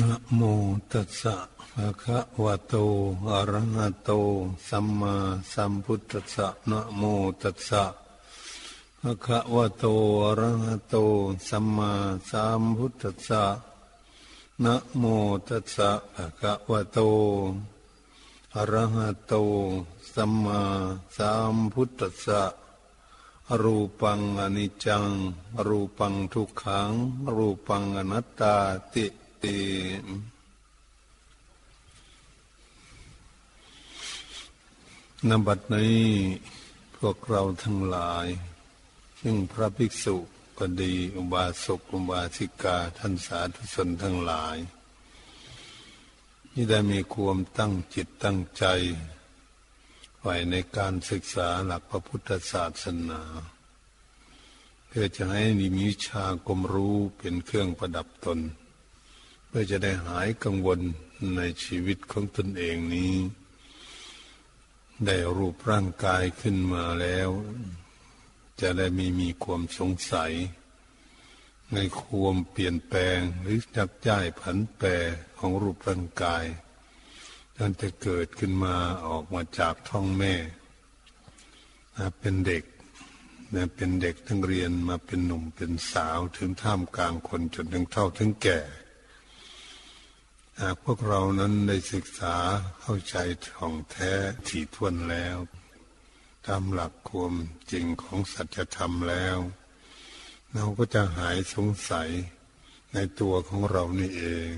นะโมตัสสะภะคะวะโตอะระหะโต สัมมาสัมพุทธัสสะนะโมตัสสะภะคะวะโตอะระหะโต สัมมาสัมพุทธัสสะนะโมตัสสะภะคะวะโตอะระหะโต สัมมาสัมพุทธัสสะรูปังอนิจจัง รูปังทุกขัง รูปังอนัตตาติ ตินบัดนี้พวกเราทั้งหลาย ซึ่งพระภิกษุก็ดีอุบาสกอุบาสิกาท่านสาธุชนทั้งหลาย ที่ได้มีความตั้งจิตตั้งใจไว้ในการศึกษาหลักพระพุทธศาสนา เพื่อจะให้มีวิชาความรู้เป็นเครื่องประดับตน พื่อจะได้หายกังวลในชีวิตของตนเองนี้ ได้รูปร่างกายขึ้นมาแล้ว จะได้ไม่มีความสงสัย ในความเปลี่ยนแปลงหรือจับจ่ายผันแปรของรูปร่างกายตั้งแต่เกิดขึ้นมาออกมาจากท้องแม่ เป็นเด็กเป็นเด็กทั้งเรียนมาเป็นหนุ่มเป็นสาวถึงท่ามกลางคนจนถึงเท่าถึงแก่ หากพวกเรานั้นได้ศึกษาเข้าใจท่องแท้ถี่ถ้วนแล้ว ตามหลักความจริงของสัจธรรมแล้ว เราก็จะหายสงสัยในตัวของเรานี่เอง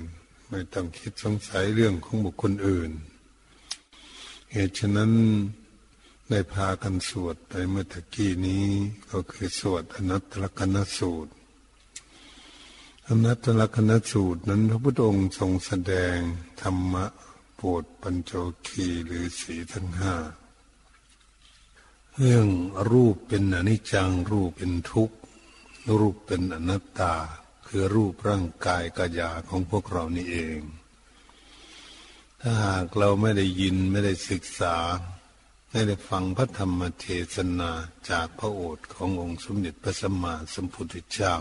ไม่ต้องคิดสงสัยเรื่องของบุคคลอื่น เหตุฉะนั้นได้พากันสวดไปเมื่อตะกี้นี้ก็คือสวดอนัตตลกนสูตร อนัตตลกนัสูตรนั้นพระพุทธองค์ทรงแสดงธรรมะโปรดปัญจคีหรือสีทั้งห้าเรื่องรูปเป็นอนิจจังรูปเป็นทุกข์ รูปเป็นอนัตตา คือรูปร่างกายกายาของพวกเรานี่เอง ถ้าหากเราไม่ได้ยินไม่ได้ศึกษา ไม่ได้ฟังพระธรรมเทศนาจากพระโอษฐ์ขององค์สมเด็จพระสัมมาสัมพุทธเจ้า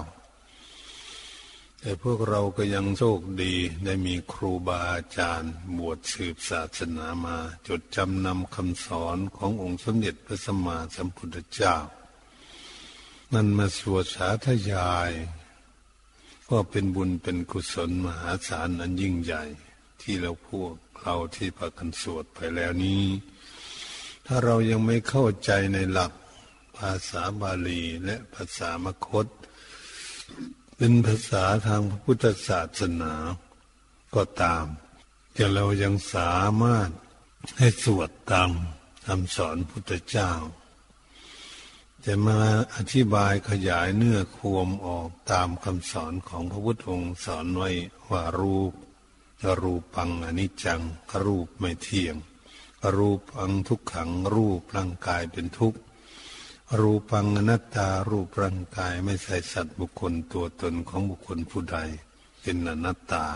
แต่พวกเราก็ยังโชคดีได้มีครูบาอาจารย์ บวชสืบศาสนามา จดจำนำคำสอนขององค์สมเด็จพระสัมมาสัมพุทธเจ้า นั่นมาสวดสาธยาย ก็เป็นบุญเป็นกุศลมหาศาลอันยิ่งใหญ่ ที่เราพวกเราที่ประกันสวดไปแล้วนี้ ถ้าเรายังไม่เข้าใจในหลักภาษาบาลีและภาษามคต เป็นภาษาทางพระพุทธศาสนา ก็ตาม แต่เรายังสามารถให้สวดตามคำสอนพุทธเจ้า จะมาอธิบายขยายเนื้อความออกตามคำสอนของพระพุทธองค์สอนไว้ว่ารูปรูปังอนิจจังรูปไม่เที่ยง รูปังทุกขังรูปร่างกายเป็นทุกข์ รูปังอนัตตารูปร่างกายไม่ใช่สัตว์บุคคลตัวตนของบุคคลผู้ใด เป็นอนัตตา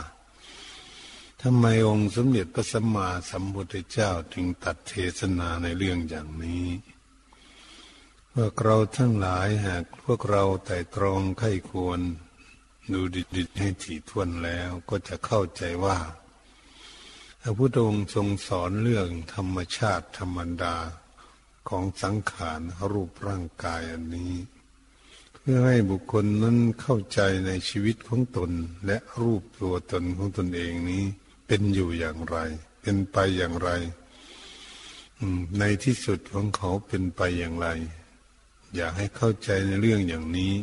ทำไมองค์สมเด็จพระสัมมาสัมพุทธเจ้าถึงตัดเทศนาในเรื่องอย่างนี้พวกเราทั้งหลายหากพวกเราแต่ตรองไข้ควร ดูดิดให้ถี่ถ้วนแล้วก็จะเข้าใจว่าพระพุทธองค์ทรงสอนเรื่องธรรมชาติธรรมดา ของสังขารรูปร่างกายอันนี้ เพื่อให้บุคคลนั้นเข้าใจในชีวิตของตนและรูปตัวตนของตนเองนี้ เป็นอยู่อย่างไร เป็นไปอย่างไรในที่สุดของเขาเป็นไปอย่างไร อยากให้เข้าใจในเรื่องอย่างนี้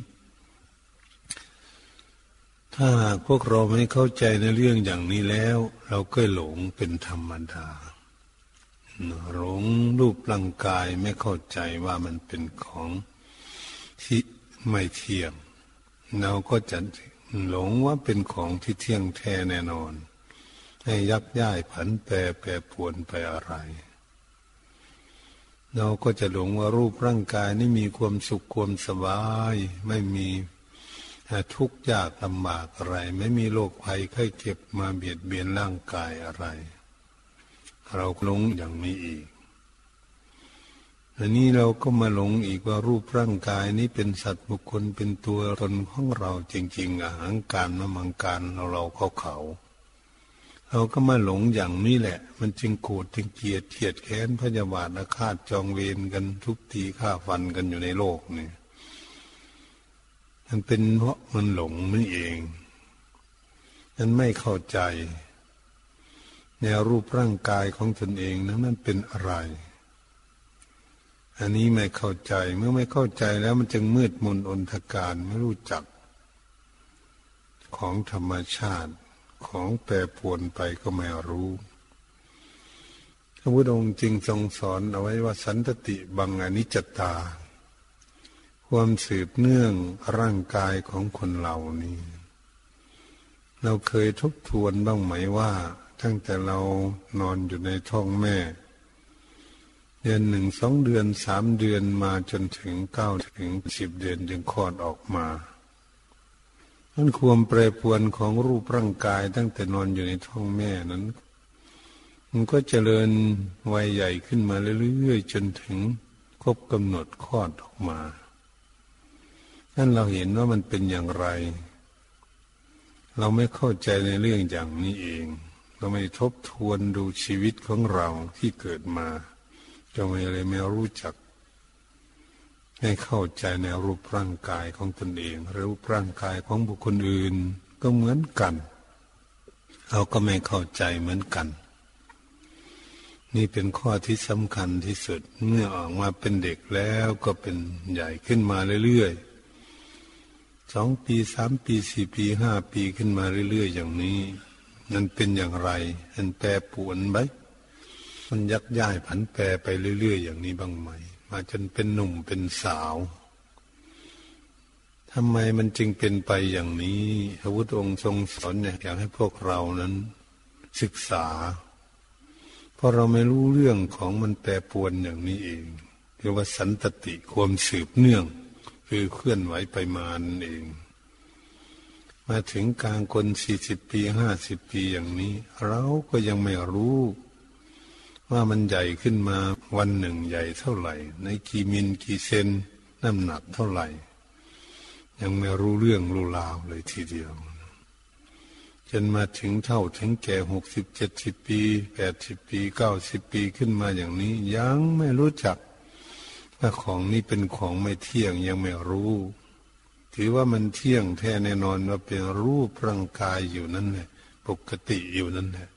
ถ้าหากพวกเราไม่เข้าใจในเรื่องอย่างนี้แล้ว เราก็หลงเป็นธรรมดา หลงรูปร่างกายไม่เข้าใจว่ามันเป็นของที่ไม่เที่ยง เราก็จะหลงว่าเป็นของที่เที่ยงแท้แน่นอน ให้ยักย้ายผันแปรแปรปวนไปอะไร เราก็จะหลงว่ารูปร่างกายนี่มีความสุขความสบาย ไม่มีทุกข์ยากลำบากอะไร ไม่มีโรคภัยไข้เจ็บมาเบียดเบียนร่างกายอะไร เราหลงอย่างนี้อีกอันนี้เราก็มาหลงอีกว่ารูปร่างกายนี้เป็นสัตว์บุคคลเป็นตัวตนของเราจริงๆอาหางการนมังการเราเราเขาเขาเราก็มาหลงอย่างนี้แหละ มันจึงโกรธจึงเกลียดเกลียดแค้นพยาบาทอาฆาตจองเวรกันทุบตีฆ่าฟันกันอยู่ในโลกนี่มันเป็นเพราะมันหลงนี่เองนั้นไม่เข้าใจ แนวรูปร่างกายของตนเองนั้นมันเป็นอะไร อันนี้ไม่เข้าใจเมื่อไม่เข้าใจแล้วมันจึงมืดมนอนทการไม่รู้จัก ของธรรมชาติของแปรปวนไปก็ไม่รู้พระพุทธองค์จึงทรงสอนเอาไว้ว่าสันตติบังอนิจจตา ความสืบเนื่องร่างกายของคนเหล่านี้ เราเคยทบทวนบ้างไหมว่า ตั้งแต่เรานอนอยู่ในท้องแม่ เดือนหนึ่งสองเดือนสามเดือนมาจนถึงเก้าถึงสิบเดือนจึงคลอดออกมานั้นความแปรปวนของรูปร่างกายตั้งแต่นอนอยู่ในท้องแม่นั้น มันก็เจริญวัยใหญ่ขึ้นมาเรื่อยๆจนถึงครบกำหนดคลอดออกมานั่นเราเห็นว่ามันเป็นอย่างไร เราไม่เข้าใจในเรื่องอย่างนี้เอง เราไม่ทบทวนดูชีวิตของเราที่เกิดมาจะไม่เลยไม่รู้จัก ให้เข้าใจในรูปร่างกายของตนเองรูปร่างกายของบุคคลอื่นก็เหมือนกัน เราก็ไม่เข้าใจเหมือนกัน นี่เป็นข้อที่สำคัญที่สุดเมื่อออกมาเป็นเด็กแล้วก็เป็นใหญ่ขึ้นมาเรื่อยๆสองปีสามปีสี่ปีห้าปีขึ้นมาเรื่อยๆอย่างนี้ มันเป็นอย่างไร มันแปรปวนไหมมันยักย้ายผันแปรไปเรื่อย ๆ อย่างนี้บ้างไหม มาจนเป็นหนุ่มเป็นสาวทำไมมันจึงเป็นไปอย่างนี้ พระพุทธองค์ทรงสอนอยากให้พวกเรานั้น ศึกษา เพราะเราไม่รู้เรื่องของมันแปรปวนอย่างนี้เองเรียกว่าสันตติความสืบเนื่อง คือเคลื่อนไหวไปมานั่นเอง มาถึงกลางคนสี่สิบปีห้าสิบปีอย่างนี้ เราก็ยังไม่รู้ ว่ามันใหญ่ขึ้นมาวันหนึ่งใหญ่เท่าไหร่ ในกี่มิลกี่เซนน้ำหนักเท่าไหร่ ยังไม่รู้เรื่องรู้ราวเลยทีเดียว จนมาถึงเท่าถึงแก่หกสิบเจ็ดสิบปีแปดสิบปีเก้าสิบปีขึ้นมาอย่างนี้ ยังไม่รู้จักว่าของนี้เป็นของไม่เที่ยงยังไม่รู้ ถือว่ามันเที่ยงแท้แน่นอนว่าเป็นรูปร่างกายอยู่นั่นแหละปกติอยู่นั่นแหละ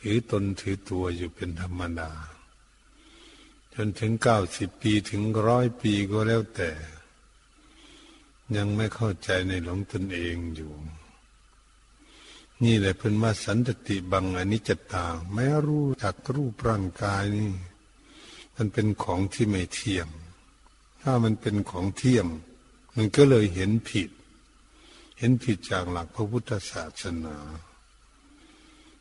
ถือตนถือตัวอยู่เป็นธรรมดา จนถึงเก้าสิบปีถึงร้อยปีก็แล้วแต่ ยังไม่เข้าใจในหลงตนเองอยู่ นี่แหละเป็นมาสันติบังอนิจจตาไม่รู้จักรูปร่างกายนี่ มันเป็นของที่ไม่เที่ยง ถ้ามันเป็นของเที่ยง มันก็เลยเห็นผิด เห็นผิดจากหลักพระพุทธศาสนา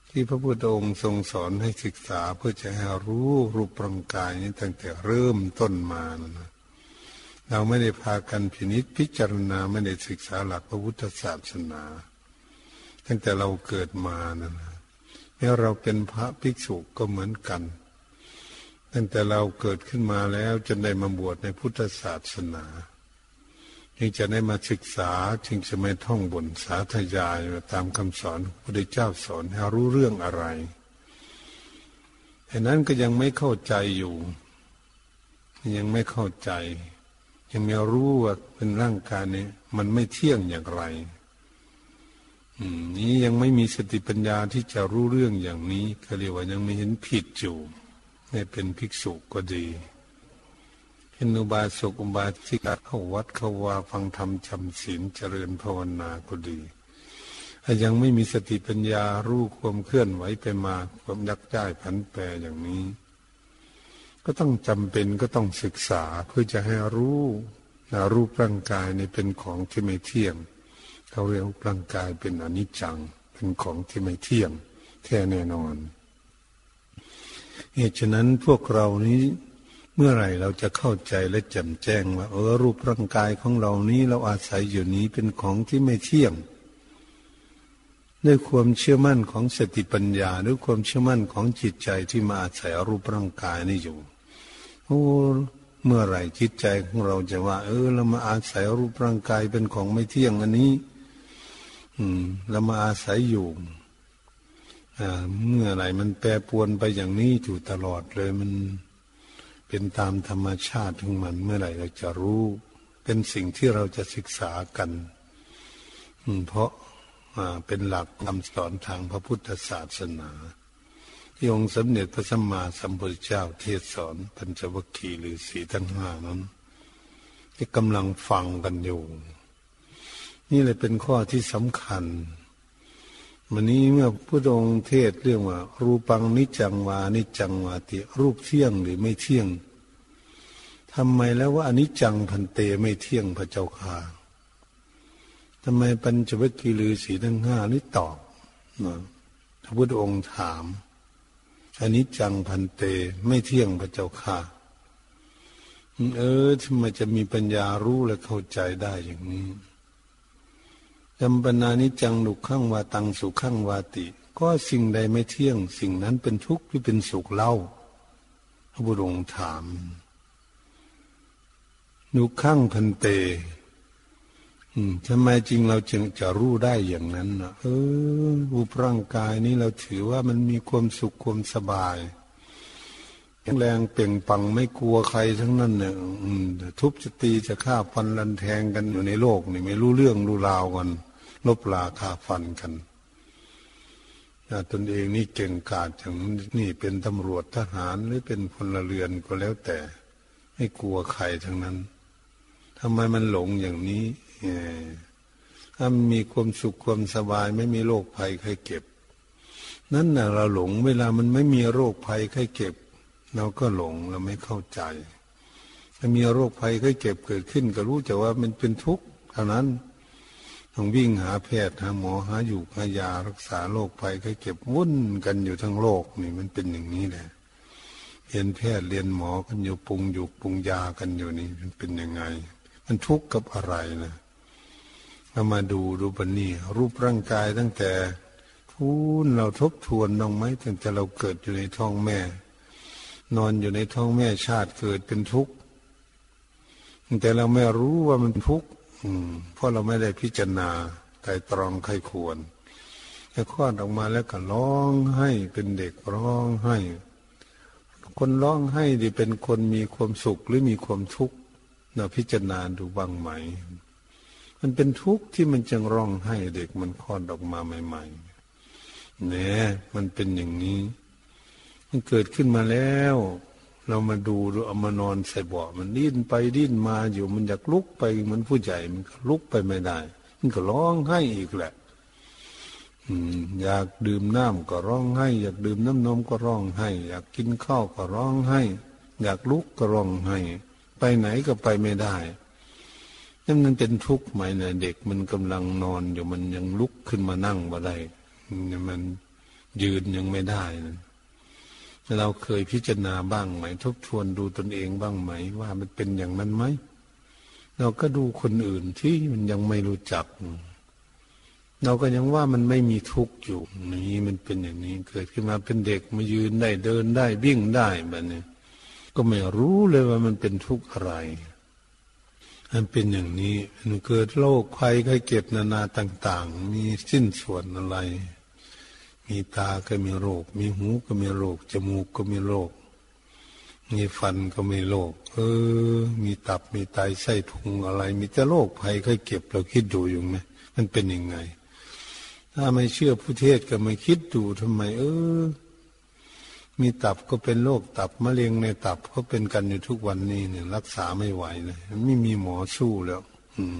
ที่พระพุทธองค์ทรงสอนให้ศึกษาเพื่อจะให้รู้รูปร่างกายนี้ตั้งแต่เริ่มต้นมานะเราไม่ได้พากันพินิษพิจารณาไม่ได้ศึกษาหลักพระพุทธศาสนา ตั้งแต่เราเกิดมานะแม้เราเป็นพระภิกษุก็เหมือนกัน ตั้งแต่เราเกิดขึ้นมาแล้วจนได้มาบวชในพุทธศาสนา จึงจะได้มาศึกษาจึงจะไม่ท่องบนสาธยายตามคำสอนพระพุทธเจ้าสอนให้รู้เรื่องอะไรแต่นั้นก็ยังไม่เข้าใจอยู่ ยังไม่เข้าใจ ยังไม่รู้ว่าเป็นร่างกายนี้มันไม่เที่ยงอย่างไรนี้ยังไม่มีสติปัญญาที่จะรู้เรื่องอย่างนี้ก็เรียกว่ายังไม่เห็นผิดอยู่ในเป็นภิกษุก็ดี เ็นอุบาสกอุบาสิกาเข้าวัดเข้าวาฟังธรรมจำศีลเจริญภาวนาก็ดียังไม่มีสติปัญญารู้ความเคลื่อนไหวไปมาความยักย้ายผันแปรอย่างนี้ ก็ต้องจำเป็นก็ต้องศึกษาเพื่อจะให้รู้รูปร่างกายในเป็นของที่ไม่เที่ยงเขาเรียกร่างกายเป็นอนิจจัง เป็นของที่ไม่เที่ยงแท้แน่นอนเหตุฉะนั้นพวกเรานี้ เมื่อไหร่เราจะเข้าใจและแจ่มแจ้งว่าเออรูปร่างกายของเรานี้เราอาศัยอยู่นี้เป็นของที่ไม่เที่ยง ด้วยความเชื่อมั่นของสติปัญญาด้วยความเชื่อมั่นของจิตใจที่มาอาศัยรูปร่างกายนี้อยู่โอ้เมื่อไหร่จิตใจของเราจะว่า เออเรามาอาศัยรูปร่างกายเป็นของไม่เที่ยงอันนี้ อืมเรามาอาศัยอยู่เมื่อไหร่มันแปรปวนไปอย่างนี้อยู่ตลอดเลยมัน เป็นตามธรรมชาติของมันเมื่อไหร่เราจะรู้ เป็นสิ่งที่เราจะศึกษากัน เพราะเป็นหลักคำสอนทางพระพุทธศาสนาที่องค์สมเด็จพระสัมมาสัมพุทธเจ้าเทศสอนปัญจวัคคีย์หรือสีทั้งห้านั้น ที่กำลังฟังกันอยู่ นี่เลยเป็นข้อที่สำคัญ วันนี้เมื่อพระองค์เทศเรื่องว่า รูปังนิจังวานิจังวาติรูปเที่ยงหรือไม่เที่ยงทำไมแล้วว่าอนิจจังพันเตไม่เที่ยงพระเจ้าค่ะทำไมปัญจวัคคีย์ฤาษีทั้งห้านี้ตอบนะพระพุทธองค์ถามอนิจังพันเตไม่เที่ยงพระเจ้าค่ะ เออทำไมจะมีปัญญารู้และเข้าใจได้อย่างนี้ จำปนานิจังดุขั้งวาตังสุขั้งวาติ ก็สิ่งใดไม่เที่ยง สิ่งนั้นเป็นทุกข์หรือเป็นสุขเล่า พระบุรงถามดุขั้งพันเตทำไมจริงเราจึงจะรู้ได้อย่างนั้นนะเออรูปร่างกายนี้เราถือว่ามันมีความสุขความสบายแข็งแรงเปล่งปังไม่กลัวใครทั้งนั้นเนี่ยทุบจะตีจะฆ่าฟันรันแทงกันอยู่ในโลกนี่ไม่รู้เรื่องรู้ราวกัน ลบลาฆ่าฟันกันตนเองนี่เก่งกาจอย่างนี่เป็นตำรวจทหารหรือเป็นพลเรือนก็แล้วแต่ ไม่กลัวใครทั้งนั้นทำไมมันหลงอย่างนี้ถ้ามีความสุขความสบายไม่มีโรคภัยไข้เก็บ นั่นน่ะเราหลงเวลามันไม่มีโรคภัยไข้เก็บ เราก็หลงเราไม่เข้าใจ ถ้ามีโรคภัยไข้เก็บเกิดขึ้น ก็รู้แต่ว่ามันเป็นทุกข์เท่านั้น ต้องวิ่งหาแพทย์หาหมอหาอยู่หายารักษาโรคภัยไข้เก็บวุ่นกันอยู่ทั้งโลกนี่มันเป็นอย่างนี้แหละเรียนแพทย์เรียนหมอกันอยู่ปรุงอยู่ปรุงยากันอยู่นี่มันเป็นยังไง มันทุกข์กับอะไรนะเรามาดูดูปนนี้รูปร่างกายตั้งแต่พูนเราทบทวนน้องไหมตั้งแต่เราเกิดอยู่ในท้องแม่ นอนอยู่ในท้องแม่ชาติเกิดเป็นทุกข์แต่เราไม่รู้ว่ามันทุกข์ เพราะเราไม่ได้พิจารณาไตรตรองใครควรแต่คลอดออกมาแล้วก็ร้องให้เป็นเด็กร้องให้ คนร้องให้ดีเป็นคนมีความสุขหรือมีความทุกข์เราพิจารณาดูบ้างไหม มันเป็นทุกข์ที่มันจึงร้องให้เด็กมันคลอดออกมาใหม่ๆเนี่ยมันเป็นอย่างนี้ มันเกิดขึ้นมาแล้ว เรามาดูดูเอามานอนใส่เบาะมันดิ้นไปดิ้นมาอยู่มันอยากลุกไปมือนผู้ใหญ่มันก็ลุกไปไม่ได้ มันก็ร้องให้อีกแหละอยากดื่มน้ำก็ร้องให้ อยากดื่มน้ำนมก็ร้องให้ อยากกินข้าวก็ร้องให้ อยากลุกก็ร้องให้ ไปไหนก็ไปไม่ได้นั่นมันเป็นทุกข์ไหมเนี่ยเด็กมันกำลังนอนอยู่มันยังลุกขึ้นมานั่งมาได้มันยืนยังไม่ได้นะ เราเคยพิจารณาบ้างไหม ทบทวนดูตนเองบ้างไหม ว่ามันเป็นอย่างนั้นไหม เราก็ดูคนอื่นที่มันยังไม่รู้จัก เราก็ยังว่ามันไม่มีทุกข์อยู่นี่มันเป็นอย่างนี้ เกิดขึ้นมาเป็นเด็กมายืนได้เดินได้วิ่งได้แบบนี้ก็ไม่รู้เลยว่ามันเป็นทุกข์อะไรมันเป็นอย่างนี้มันเกิดโรคภัยไข้เก็บนานาต่าง ๆ มีสิ้นส่วนอะไร มีตาก็มีโรค มีหูก็มีโรค จมูกก็มีโรค มีฟันก็มีโรค เออ มีตับ มีไตไส้พุงอะไร มีแต่โรคภัยไข้เก็บเราคิดดูอยู่ไหมมันเป็นยังไง ถ้าไม่เชื่อผู้เทศก็ม่คิดดูทำไม เออ มีตับก็เป็นโรคตับมะเร็งในตับเขาเป็นกันอยู่ทุกวันนี้เนี่ย รักษาไม่ไหวเลยไม่มีหมอสู้แล้ว อืม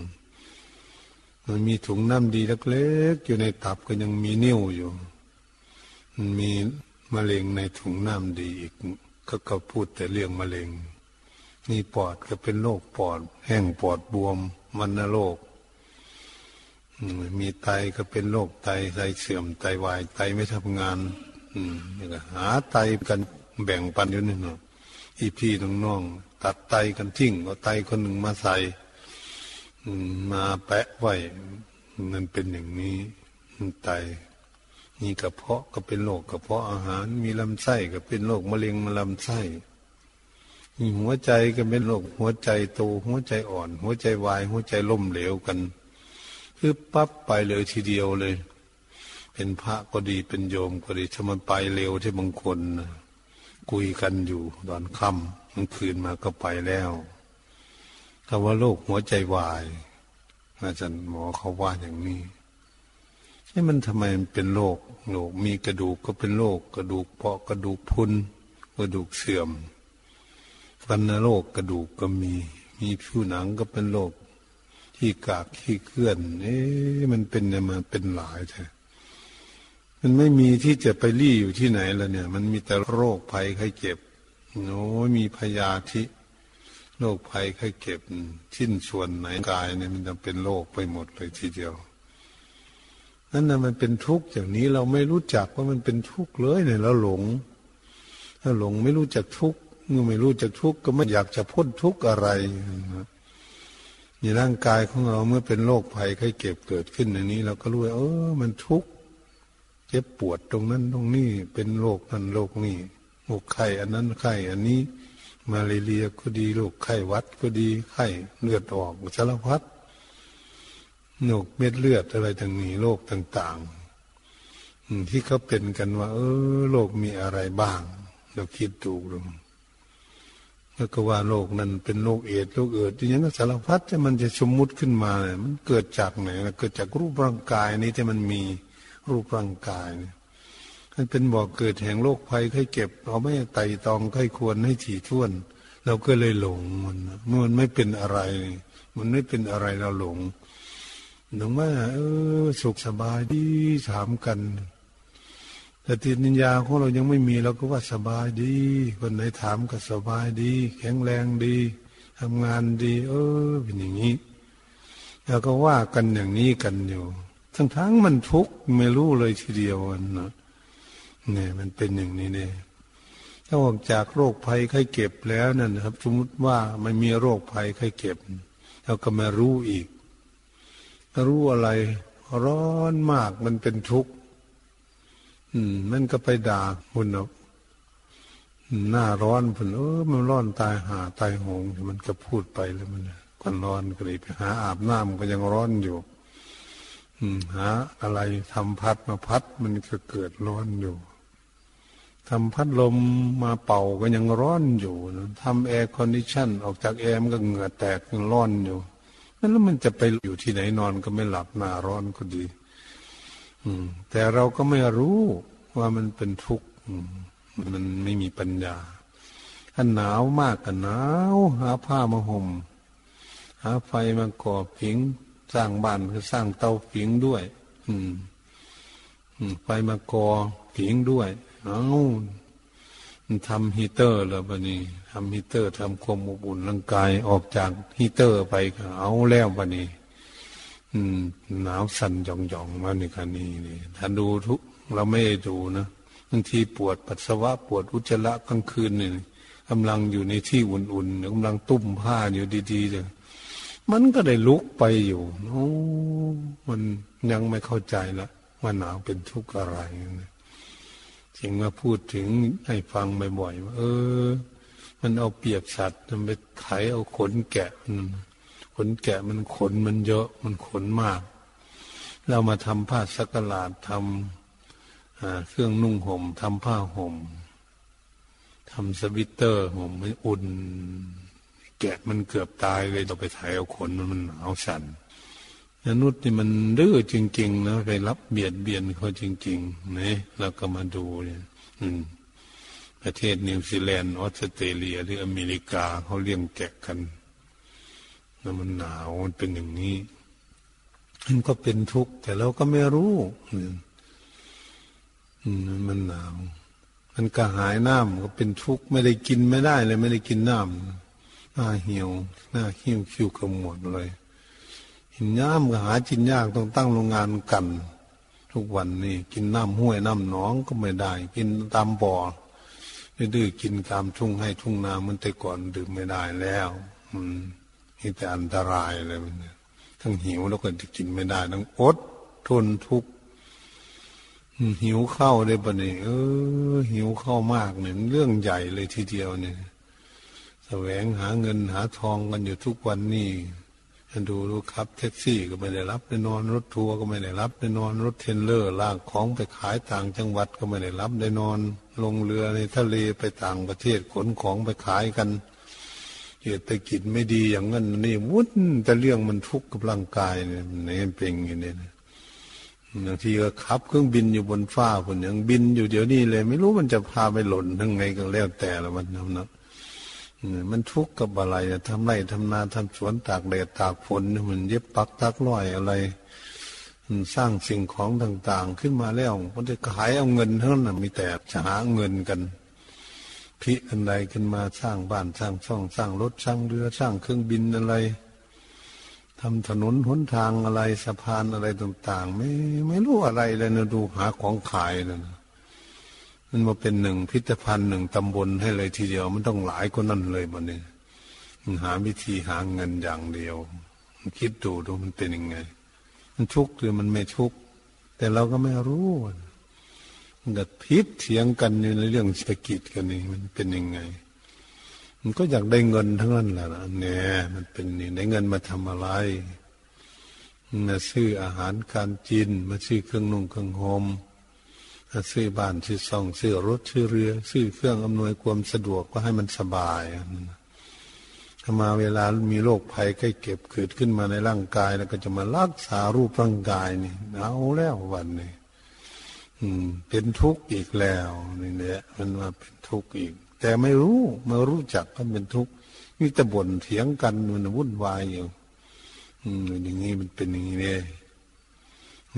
มันมีถุงน้ำดีเล็กๆอยู่ในตับก็ยังมีนิ้วอยู่ มีมะเร็งในถุงน้ำดีอีกก็ก็พูดแต่เรื่องมะเร็งมีปอดก็เป็นโรคปอด แห้งปอดบวมมันนโรคมีไตก็เป็นโรคไตไตเสื่อมไตวายไตไม่ทำงาน อืมหาไตกันแบ่งปันอยู่นี่เนาะอีพี่น้องๆตัดไตกันทิ้งเอาไตคนหนึ่งมาใส่มาแปะไว้มันเป็นอย่างนี้ไต มีกระเพาะก็เป็นโรคกระเพาะอาหาร มีลำไส้ก็เป็นโรคมะเร็งมาลำไส้มีหัวใจก็เป็นโรคหัวใจโตหัวใจอ่อน หัวใจวาย หัวใจล่มเหลวกันคือปั๊บไปเลยทีเดียวเลย เป็นพระก็ดีเป็นโยมก็ดีถ้ามันไปเร็วที่บางคนคุยกันอยู่ตอนค่ำมันคืนมาก็ไปแล้วคำว่าโรคหัวใจวายอาจารย์หมอเขาว่าอย่างนี้ นี่มันทำไมมันเป็นโรคโรคมีกระดูกก็เป็นโรคกระดูกเพาะกระดูกพุนกระดูกเสื่อมฟันโรคกระดูกก็มี มีผิวหนังก็เป็นโรคที่กากที่เคลื่อน เอ๊ะมันเป็นมาเป็นหลายแท้มันไม่มีที่จะไปรี่อยู่ที่ไหนแล้วเนี่ย มันมีแต่โรคภัยไข้เจ็บโอ้มีพยาธิโรคภัยไข้เจ็บ ชิ้นส่วนไหนกายเนี่ยมันจะเป็นโรคไปหมดเลยทีเดียว นั่นนะมันเป็นทุกข์อย่างนี้เราไม่รู้จักว่ามันเป็นทุกข์เลยเนี่ยเราหลงถ้าหลงไม่รู้จักทุกข์เมื่อไม่รู้จักทุกข์ก็ไม่อยากจะพ้นทุกข์อะไรในร่างกายของเราเมื่อเป็นโรคภัยไข้เจ็บเกิดขึ้นอย่างนี้ เราก็รู้ว่าเออ มันทุกข์เจ็บปวดตรงนั้นตรงนี้เป็นโรคนั้นโรคนี้โรคไข้อันนั้นไข้อันนี้ มาเรียก็ดีโรคไข้วัดก็ดีไข้เลือดออกสารพัด โรคเม็ดเลือดอะไรต่างนี้โรคต่างๆที่เขาเป็นกันว่า เออโรคมีอะไรบ้าง เราคิดดูดูแล้วก็ว่าโรคนั้นเป็นโรคเอดโรคเอิดอย่างนั้นสารพัดที่มันจะสมมุติขึ้นมาเนี่ยมันเกิดจากไหนเกิดจากรูปร่างกายนี้ที่มันมีรูปร่างกายเนี่ยมันเป็นบ่อกเกิดแห่งโรคภัยไข้เก็บเราไม่ไต่ตองไข้ควรให้ถี่ถ้วน เราก็เลยหลงมันมันไม่เป็นอะไร มันไม่เป็นอะไรเราหลง หนูว่าเออสุขสบายดีถามกันแต่ตินิญญาของเรายังไม่มีเราก็ว่าสบายดี คนไหนถามก็สบายดี แข็งแรงดีทำงานดี เออเป็นอย่างนี้แล้วก็ว่ากันอย่างนี้กันอยู่ทั้งทั้งมันทุกข์ไม่รู้เลยทีเดียวนะเนี่ยมันเป็นอย่างนี้เนี่ยถ้าออกจากโรคภัยไข้เก็บแล้วนั่นครับ สมมติว่าไม่มีโรคภัยไข้เก็บเราก็มารู้อีก รู้อะไร ร้อนมากมันเป็นทุกข์อืม มันก็ไปด่าคุณเนาะหน้าร้อนพุ่นเออมันร้อนตายหาตายหงมันก็พูดไปแล้วมันก็ร้อนก็เลยไปหาอาบน้ำก็ยังร้อนอยู่หาอะไรทำพัดมาพัดมันก็เกิดร้อนอยู่ทำพัดลมมาเป่าก็ยังร้อนอยู่ทำ air condition ออกจากแอร์มันก็เหงื่อแตกยังร้อนอยู่ แล้วมันจะไปอยู่ที่ไหนนอนก็ไม่หลับหน้าร้อนก็ดี อืม แต่เราก็ไม่รู้ว่ามันเป็นทุกข์มันไม่มีปัญญาถ้าหนาวมากก็หนาวหาผ้ามาห่มหาไฟมาก่อผิง สร้างบ้านคือสร้างเตาผิงด้วย อืมไฟมาก่อผิงด้วย เอา ทำฮีเตอร์แล้วบะนี้ทำฮีเตอร์ทำความอบอุ่นร่างกายออกจากฮีเตอร์ไปก็เอาแล้วบะนี้หนาวสั่นหย่องหยองมาในคันนี้นี่ถ้าดูทุกเราไม่ได้ดูนะบางทีปวดปัสสาวะปวดอุจจาระกลางคืนนี่กำลังอยู่ในที่อุ่นๆกำลังตุ้มผ้าอยู่ดีๆเลยมันก็ได้ลุกไปอยู่โอ้มันยังไม่เข้าใจละว่าหนาวเป็นทุกข์อะไรนะ จึงมาพูดถึงให้ฟังบ่อยๆว่าเออ มันเอาเปรียบสัตว์มันไปไถเอาขนแกะขนแกะมันขนมันเยอะมันขนมาก เรามาทำผ้าสักหลาดทำเครื่องนุ่งห่มทำผ้าห่มทำสวิตเตอร์ห่มไม่อุ่น แกะมันเกือบตายเลยเราไปไถเอาขนมันหนาวสั่น มนุษย์นี่มันดื้อจริงๆนะไปรับเบียดเบียนเขาจริงๆนะเราก็มาดูเนี่ยประเทศนิวซีแลนด์ออสเตรเลียหรืออเมริกาเขาเลี้ยงแกะกันแล้วมันหนาวมันเป็นอย่างนี้มันก็เป็นทุกข์แต่เราก็ไม่รู้มันหนาว มันกระหายน้ำก็เป็นทุกข์ไม่ได้กินไม่ได้เลย ไม่ได้กินน้ำหน้าเหี่ยวหน้าหิ้วคิ้วขมวดเลย หินน้ำก็หาจินยากต้องตั้งโรงงานกัน ทุกวันนี่กินน้ำห้วยน้ำหนองก็ไม่ได้ กินตามบ่อไม่ดื้อกินตามทุ่งให้ทุ่งนามันแต่ก่อนดื่มไม่ได้แล้วมันนี่แต่อันตรายเลยมันทั้งหิวแล้วก็จะกินไม่ได้ทั้งอดทนทุกข์หิวเข้าได้ปะเนี่ยเออ หิวเข้ามากเนี่ยเรื่องใหญ่เลยทีเดียวเนี่ยแสวงหาเงินหาทองกันอยู่ทุกวันนี่ ดูดูขับแท็กซี่ก็ไม่ได้รับได้นอนรถทัวร์ก็ไม่ได้รับได้นอนรถเทนเลอร์ลากของไปขายต่างจังหวัดก็ไม่ได้รับได้นอน ลงเรือในทะเลไปต่างประเทศขนของไปขายกันเศรษฐกิจไม่ดีอย่างนั้นนี่วุ่นแต่เรื่องมันทุกข์กับร่างกายเนี่ยนี่เป็นอย่างนี้นะบางทีก็ขับเครื่องบินอยู่บนฟ้าคนยังบินอยู่เดี๋ยวนี้เลย ไม่รู้มันจะพาไปหล่นทั้งไงก็แล้วแต่ละมันนะ มันทุกข์กับอะไรทำไรทำนาทำสวนตากแดดตากฝนมันเย็บปักทักร้อยอะไรสร้างสิ่งของต่างๆ ขึ้นมาแล้วมันจะขายเอาเงินเท่านั้นมีแต่จะหาเงินกัน พิอันใดขึ้นมาสร้างบ้านสร้างช่องสร้างรถสร้างเรือสร้างเครื่องบินอะไรทำถนนหนทางอะไรสะพานอะไรต่าง ๆ ไม่ไม่รู้อะไรเลยนะดูหาของขายนะ มันมาเป็นหนึ่งพิพิธภัณฑ์หนึ่งตำบลให้เลยทีเดียวมันต้องหลายคนนั่นเลยมันนี่หาวิธีหาเงินอย่างเดียวคิดดูดูมันเป็นยังไง มันชุกหรือมันไม่ชุก แต่เราก็ไม่รู้มันก็พิษเถียงกันในเรื่องเศรษฐกิจกันนี่มันเป็นยังไง มันก็อยากได้เงินทั้งนั้นแหละเนี่ยมันเป็นนี่ได้เงินมาทำอะไรมาซื้ออาหารการกินมาซื้อเครื่องนุ่งเครื่องห่ม ซื้อบ้านซื้อซองซื้อรถซื้อเรือ ซื้อเครื่องอำนวยความสะดวกก็ให้มันสบายถ้ามาเวลามีโรคภัยใกล้เก็บเกิดขึ้นมาในร่างกายแล้วก็จะมารักษารูปร่างกายนี่เอาแล้ววันนี้เป็นทุกข์อีกแล้วนี่แหละมันมาเป็นทุกข์อีก แต่ไม่รู้ไม่รู้จักมันเป็นทุกข์มีแต่บ่นเถียงกันมันวุ่นวายอยู่ อืมอย่างนี้มันเป็นอย่างนี้เนี่ย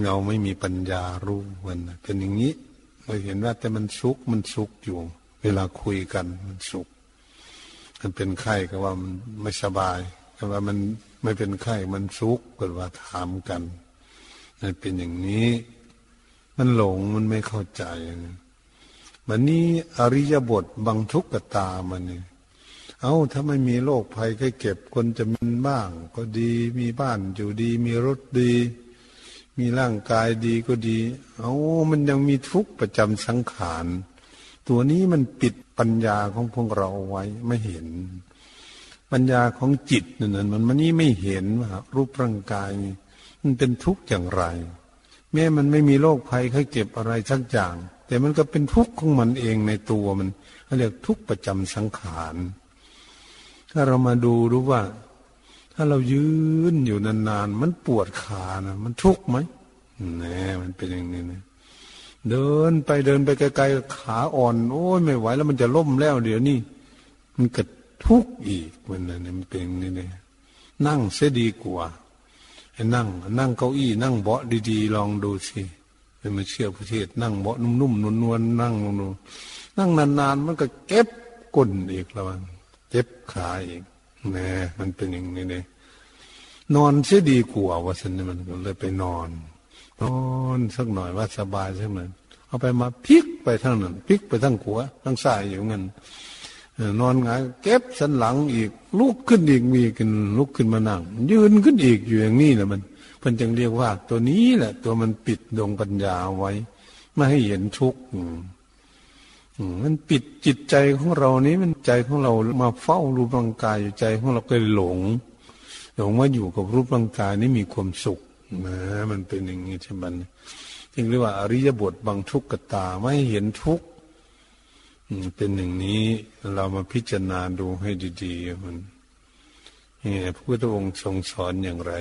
เราไม่มีปัญญารู้มันเป็นอย่างนี้เราเห็นว่าแต่มันสุขมันสุขอยู่ เวลาคุยกันมันสุขมันเป็นไข้ก็ว่ามันไม่สบายก็ว่ามันไม่เป็นไข้มันสุขก็ว่าถามกันมันเป็นอย่างนี้ มันหลงมันไม่เข้าใจมันนี้อริยบทบางทุกขตามันนี่ยเอาถ้าไม่มีโรคภัยแค่เก็บคนจะมีบ้าง ก็ดีมีบ้านอยู่ดีมีรถดี มีร่างกายดีก็ดี เอามันยังมีทุกข์ประจำสังขาร ตัวนี้มันปิดปัญญาของพวกเราเอาไว้ไม่เห็น ปัญญาของจิตนั่นมันมันนี่ไม่เห็นว่ารูปร่างกายมันเป็นทุกข์อย่างไร แม้มันไม่มีโรคภัยแค่เก็บอะไรสักอย่าง แต่มันก็เป็นทุกข์ของมันเองในตัวมันเรียกทุกข์ประจำสังขารถ้าเรามาดูรู้ว่า ถ้าเรายืนอยู่นานๆ มันปวดขานะมันทุกข์ไหมแน่มันเป็นอย่างนี้นะเดินไปเดินไปไกลๆขาอ่อน โอ้ยไม่ไหวแล้วมันจะล่มแล้ว เดี๋ยวนี้มันเกิดทุกข์อีกมันนะมันเป็นอย่างนี้เลยนั่งเสียดีกว่าให้นั่ง นั่งเก้าอี้ นั่งเบาะดีๆ ลองดูสิเป็นมาเชื่อประเทศ นั่งเบาะนุ่มๆนวลๆนั่งนุ่มๆนั่งนานๆมันก็เก็บก้นอีกแล้วเจ็บขาอีก แหมมันเป็นอย่างนี้เลยนอนเสียดีกว่าว่าสันนี่มันก็เลยไปนอนนอนสักหน่อยว่าสบายใช่ไหมเอาไปมาพลิกไปทั้งนั้นพลิกไปทั้งหัวทั้งซ้ายอยู่งั้นนอนหงายเก็บสันหลังอีกลุกขึ้นอีกมีกันลุกขึ้นมานั่ง ยืนขึ้นอีกอยู่อย่างนี้แหละมันมันจึงเรียกว่า ตัวนี้แหละ ตัวมันปิดดวงปัญญาไว้ ไม่ให้เห็นทุกข์ มันปิดจิตใจของเรานี้มันใจของเรามาเฝ้ารูปร่างกายอยู่ใจของเราก็หลงหลงว่าอยู่กับรูปร่างกายนี้มีความสุขนะมันเป็นอย่างนี้ใช่ไหมจึงเรียกว่าอริยบทบางทุกขตาไม่เห็นทุกข์เป็นอย่างนี้เรามาพิจารณาดูให้ดีๆมันนี่พระพุทธองค์ทรงสอนอย่างไร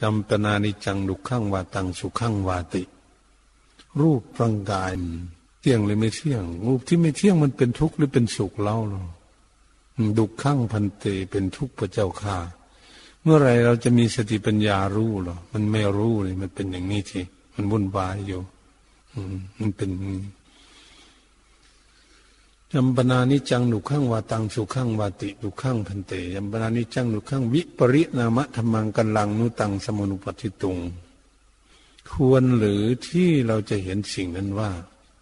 จำปนานิจังดุขังวาตังสุขังวาติ รูปร่างกาย ที่ยงหรือไม่เที่ยง รูปที่ไม่เที่ยงมันเป็นทุกข์หรือเป็นสุขเล่าเนาะดุขังพันเตเป็นทุกข์พระเจ้าข่าเมื่อไรเราจะมีสติปัญญารู้หรอ มันไม่รู้เลยมันเป็นอย่างนี้ทีมันวุ่นวายอยู่มันเป็นยัมปนานิจังดุขังวาตังสุขังวาติดุขังพันเตยัมปนานิจังดุขังวิปริณามะธรรมังกันลังนุตังสมุนุปฏิตุง ควรหรือที่เราจะเห็นสิ่งนั้นว่า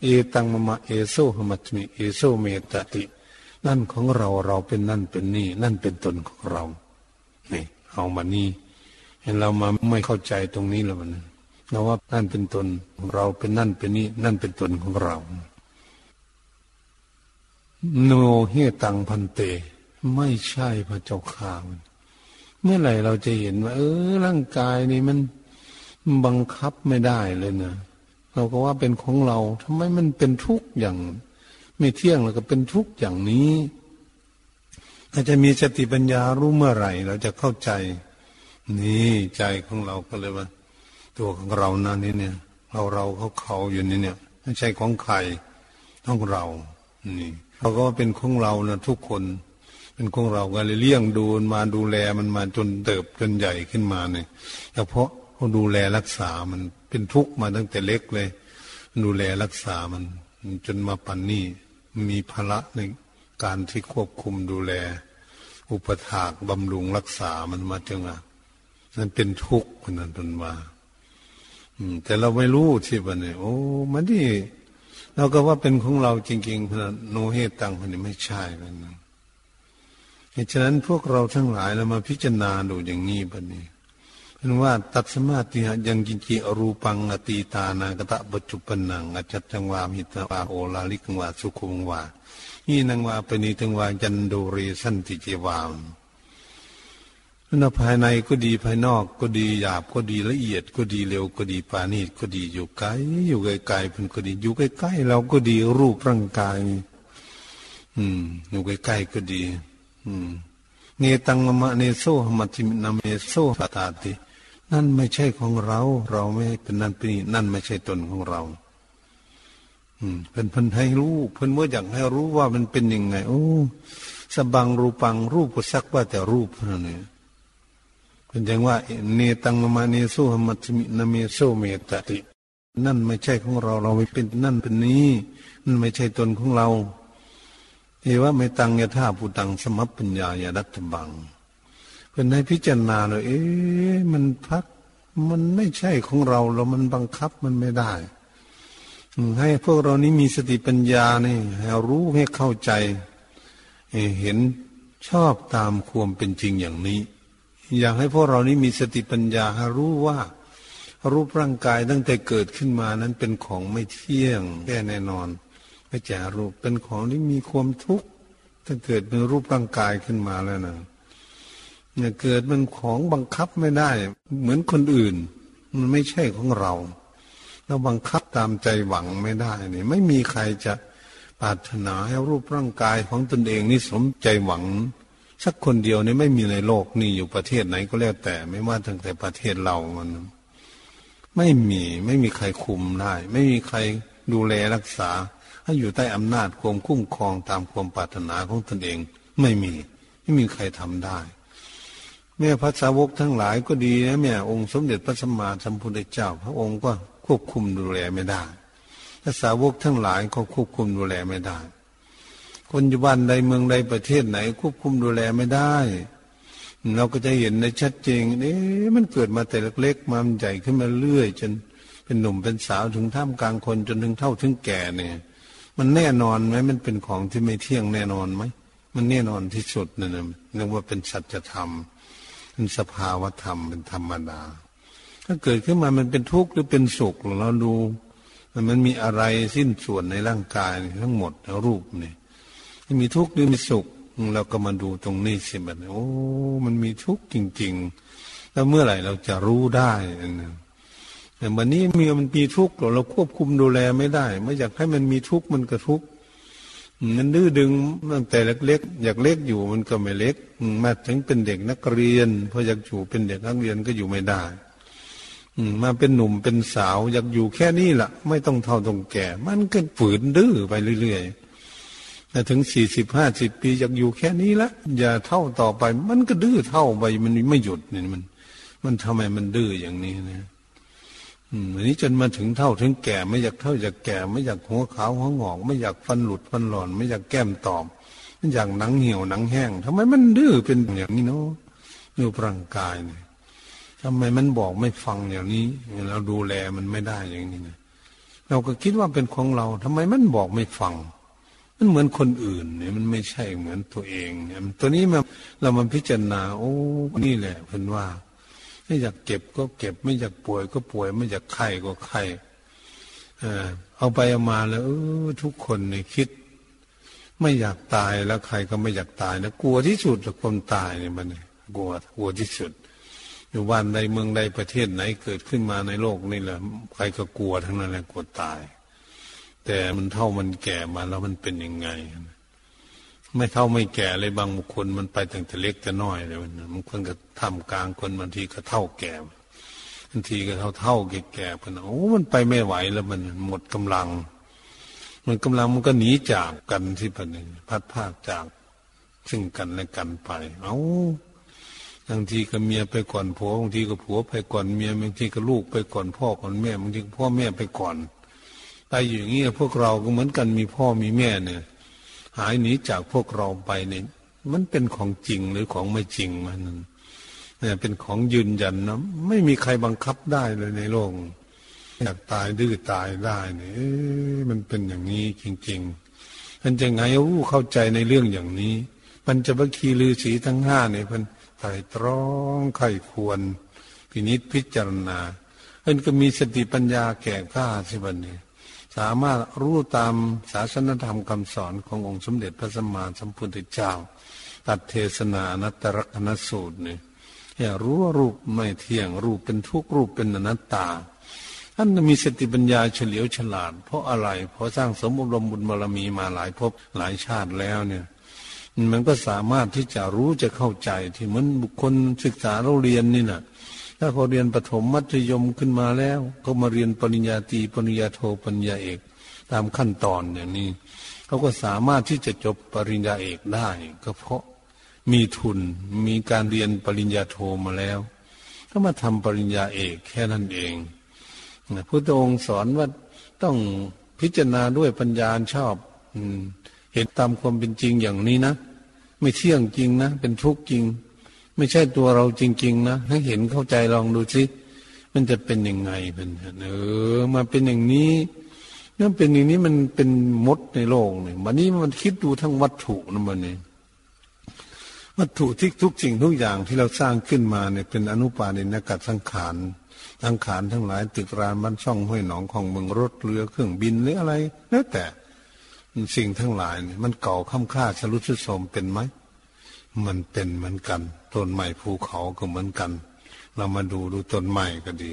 เอตังมมะเอโซหมัตมิเอโซเมตติ นั่นของเราเราเป็นนั่นเป็นนี่ นั่นเป็นตนของเรานี่เอามานี่เห็นเรามาไม่เข้าใจตรงนี้แล้วมันเราว่านั่นเป็นตนเราเป็นนั่นเป็นนี่นั่นเป็นตนของเรา โนเฮตังพันเต ไม่ใช่พระเจ้าข่ามันเมื่อไหร่เราจะเห็นว่า เออร่างกายนี่มันบังคับไม่ได้เลยนะ เราก็ว่าเป็นของเราทำไมมันเป็นทุกข์อย่าง ไม่เที่ยงแล้วก็เป็นทุกข์อย่างนี้อาจจะมีสติปัญญารู้เมื่อไหร่ เราจะเข้าใจ นี่ใจของเราก็เลยว่า ตัวของเรานั่นนี่เนี่ย เราเราเขาเขาอยู่นี่เนี่ยไม่ใช่ของใครต้องเรานี่เราก็เป็นของเรานะทุกคน เป็นของเราก็เลยเลี้ยงดูมาดูแลมันมาจนเติบจนใหญ่ขึ้นมาเนี่ยเฉพาะเขาดูแลรักษามัน เป็นทุกข์มาตั้งแต่เล็กเลย ดูแลรักษามัน จนมาปันนี่มีภาระในการที่ควบคุมดูแล อุปถากบำรุงรักษามันมาจนอะนั่นเป็นทุกข์คนนั้นจนมาแต่เราไม่รู้ที่บันเนี่ยโอ้มันนี่เราก็ว่าเป็นของเราจริงๆพนโนเหตุตังคนนี้ไม่ใช่แล้วนะเหตุฉะนั้นพวกเราทั้งหลายเรามาพิจารณาดูอย่างนี้บันนี้ เป็นว่าตัดสมาธิยังกินจีอรูปังอตีตานากตะปัจจุปนังอจัตจังวามิตวาโอลาลิกงวาสุขุงวานี่นังวาปณิตังวาจันโดเรสันติเจวามนภายในก็ดีภายนอกก็ดีหยาบก็ดีละเอียดก็ดีเร็วก็ดีปานีตก็ดีอยู่ไกลอยู่ไกลๆเพิ่นก็ดีอยู่ใกล้ๆเราก็ดีรูปร่างกาย อืมอยู่ใกล้ๆก็ดี อืมเนตังมะมะ เนโสหะมัสมินะ เมโส อัตตาติ นั่นไม่ใช่ของเรา เราไม่เป็นนั่นเป็นนี่นั่นไม่ใช่ตนของเรา อืมเป็นเพิ่นให้รู้เพิ่นเมื่ออยากให้รู้ว่ามันเป็นยังไง โอ้สัพพังรูปังรูปก็สักว่าแต่รูปเท่านั้นเองเป็นอย่างว่า เนตังมะมะ เนโสหะมัสมิ นะ เมโส อัตตาติ นั่นไม่ใช่ของเรา เราไม่เป็นนั่นเป็นนี้นั่นไม่ใช่ตนของเราเอว่าไม่ตังยะท่าผู้ตังสมัปปัญญายาดัตบัง เป็นให้พิจารณาเลยเอ๊ะมันพักมันไม่ใช่ของเราเรามันบังคับมันไม่ได้ ให้พวกเรานี้มีสติปัญญาเนี่ยให้รู้ให้เข้าใจเห็นชอบตามความเป็นจริงอย่างนี้ อยากให้พวกเรานี้มีสติปัญญาให้รู้ว่า รูปร่างกายตั้งแต่เกิดขึ้นมานั้นเป็นของไม่เที่ยงแค่แน่นอนไม่จ่รูปเป็นของที่มีความทุกข์ถ้าเกิดเป็นรูปร่างกายขึ้นมาแล้วนะ เนี่ยเกิดมันของบังคับไม่ได้ เหมือนคนอื่น มันไม่ใช่ของเราเราบังคับตามใจหวังไม่ได้เนี่ยไม่มีใครจะปรารถนาให้รูปร่างกายของตนเองนี่สมใจหวัง สักคนเดียวนี่ไม่มีในโลกนี่อยู่ประเทศไหนก็แล้วแต่ ไม่ว่าตั้งแต่ประเทศเรามัน ไม่มีไม่มีใครคุมได้ ไม่มีใครดูแลรักษา ให้อยู่ใต้อำนาจความคุ้มครองตามความปรารถนาของตนเอง ไม่มี ไม่มีใครทำได้ แม่พระสาวกทั้งหลายก็ดีนะแม่องค์สมเด็จพระสัมมาสัมพุทธเจ้า พระองค์ก็ควบคุมดูแลไม่ได้พระสาวกทั้งหลายก็ควบคุมดูแลไม่ได้ คนอยู่บ้านใดเมืองใดประเทศไหน ควบคุมดูแลไม่ได้ เราก็จะเห็นในชัดเจนเอ๊ะมันเกิดมาแต่เล็กๆมาใหญ่ขึ้นมาเรื่อย จนเป็นหนุ่มเป็นสาวถึงท่ามกลางคนจนถึงเท่าถึงแก่เนี่ย มันแน่นอนไหมมันเป็นของที่ไม่เที่ยงแน่นอนไหมมันแน่นอนที่สุดนั่นเรียกว่าเป็นสัจธรรมเป็นสภาวธรรมเป็นธรรมดา ถ้าเกิดขึ้นมามันเป็นทุกข์หรือเป็นสุขเราดูมันมีอะไรสิ้นส่วนในร่างกายทั้งหมดแล้วรูปนี่มีทุกข์หรือมีสุขเราก็มาดูตรงนี้สิบัดโอ้ มันมีทุกข์จริง ๆ แล้วเมื่อไหร่เราจะรู้ได้นะแต่วันนี้มีมันมีทุกข์เราควบคุมดูแลไม่ได้ ไม่อยากให้มันมีทุกข์มันก็ทุกข์ มันดื้อดึงตั้งแต่เล็กๆอยากเล็กอยู่มันก็ไม่เล็กมาถึงเป็นเด็กนักเรียนพออยากอยู่เป็นเด็กนักเรียนก็อยู่ไม่ได้มาเป็นหนุ่มเป็นสาวอยากอยู่แค่นี้ละ่ะ ไม่ต้องเท่าต้องแก่ มันก็ฝืนดื้อไปเรื่อยๆแต่ถึงสี่สิบห้าสิบปีอยากอยู่แค่นี้ละอย่าเท่าต่อไป มันก็ดื้อเท่าไปมันไม่หยุดเนี่ยมัน มันทำไมมันดื้ออย่างนี้นะ อันนี้จนมาถึงเท่าถึงแก่ ไม่อยากเท่าอยากแก่ ไม่อยากหัวขาวหัวงอก ไม่อยากฟันหลุดฟันหลอน ไม่อยากแก้มตอบไม่อยากหนังเหี่ยวหนังแห้งทำไมมันดื้อเป็นอย่างนี้เนาะดูร่างกายเนี่ยทำไมมันบอกไม่ฟังอย่างนี้เราดูแลมันไม่ได้อย่างนี้นะเราก็คิดว่าเป็นของเราทำไมมันบอกไม่ฟัง มันเหมือนคนอื่นเนี่ยมันไม่ใช่เหมือนตัวเองเนี่ยตัวนี้มาเรามาพิจารณา โอ้นี่แหละเพิ่นว่า ไม่อยากเก็บก็เก็บ ไม่อยากป่วยก็ป่วย ไม่อยากไข้ก็ไข้เอาไปเอามาแล้วทุกคนเนี่ยคิด ไม่อยากตายแล้วใครก็ไม่อยากตายนะกลัวที่สุดกับคนตายเนี่ยมันกลัวกลัวที่สุดอยู่บ้านใดเมืองใดประเทศไหนเกิดขึ้นมาในโลกนี่แหละใครก็กลัวทั้งนั้นแหละกลัวตาย แต่มันเท่ามันแก่มาแล้วมันเป็นยังไง ไม่เท่าไม่แก่เลยบางบุคคลมันไปตั้งแต่เล็กแต่น้อยเลยมันบางคนก็ทำกลางคนบางทีก็เท่าแก่บางทีก็เท่าเท่าแก่แก่พนโอ้มันไปไม่ไหวแล้วมันหมดกำลัง มันกำลังมันก็หนีจากกันที่ปนพัดพากจากซึ่งกันและกันไป เอาบางทีก็เมียไปก่อนผัวบางทีก็ผัวไปก่อนเมียบางทีก็ลูกไปก่อนพ่อก่อนแม่บางทีพ่อแม่ไปก่อนไปอยู่อย่างนี้พวกเราก็เหมือนกันมีพ่อมีแม่เนี่ย หายหนีจากพวกเราไปเนี่ยมันเป็นของจริงหรือของไม่จริงมันเนี่ยเป็นของยืนยันนะไม่มีใครบังคับได้เลยในโลกอยากตายดื้อตายได้เนี่ยมันเป็นอย่างนี้จริง ๆ มันจะไงรู้เข้าใจในเรื่องอย่างนี้มันจะบัคคีลือสีทั้งห้าเนี่ยเพิ่นไตรตรองไข้ควร พินิษพิจารณาเพิ่นก็มีสติปัญญาแก่กล้าสิบันเนี้ สามารถรู้ตามศาสนธรรมคำสอนขององค์สมเด็จพระสัมมาสัมพุทธเจ้า ตัดเทศนานัตตรกนสูตรเนี่ยรู้ว่ารูปไม่เที่ยงรูปเป็นทุกรูปเป็นอนัตตาท่านมีสติปัญญาเฉลียวฉลาด เพราะอะไร เพราะสร้างสมบุญบุญบารมีมาหลายภพหลายชาติแล้วเนี่ยมันก็สามารถที่จะรู้จะเข้าใจที่เหมือนบุคคลศึกษาเราเรียนนี่นะ ถ้าเขาเรียนประถมมัธยมขึ้นมาแล้วเขามาเรียนปริญญาตรีปริญญาโทปริญญาเอก ตามขั้นตอนอย่างนี้เขาก็สามารถที่จะจบปริญญาเอกได้ ก็เพราะมีทุนมีการเรียนปริญญาโทมาแล้ว ก็มาทำปริญญาเอกแค่นั้นเองพระองค์สอนว่าต้องพิจารณาด้วยปัญญาชอบอเห็นตามความเป็นจริงอย่างนี้นะ ไม่เที่ยงจริงนะ เป็นทุกข์จริง ไม่ใช่ตัวเราจริง ๆ นะให้เห็นเข้าใจลองดูสิมันจะเป็นยังไงเป็นเออมาเป็นอย่างนี้นั่นเป็นอย่างนี้มันเป็นมดในโลกเนี่ยวันนี้มันคิดดูทั้งวัตถุนะมันเนี่ยวัตถุที่ทุกสิ่งทุกอย่างที่เราสร้างขึ้นมาเนี่ยเป็นอนุปาณินกัดสังขารสังขารทั้งหลายตึกรานบ้านช่องห้วยหนองของเมืองรถเรือเครื่องบินหรืออะไรแล้วแต่สิ่งทั้งหลายเนี่ยมันเก่าค่ำค่าชลุชุดโสมเป็นไหม มันเป็นเหมือนกัน ต้นไม้ภูเขาก็เหมือนกัน เรามาดูดูต้นไม้ก็ดี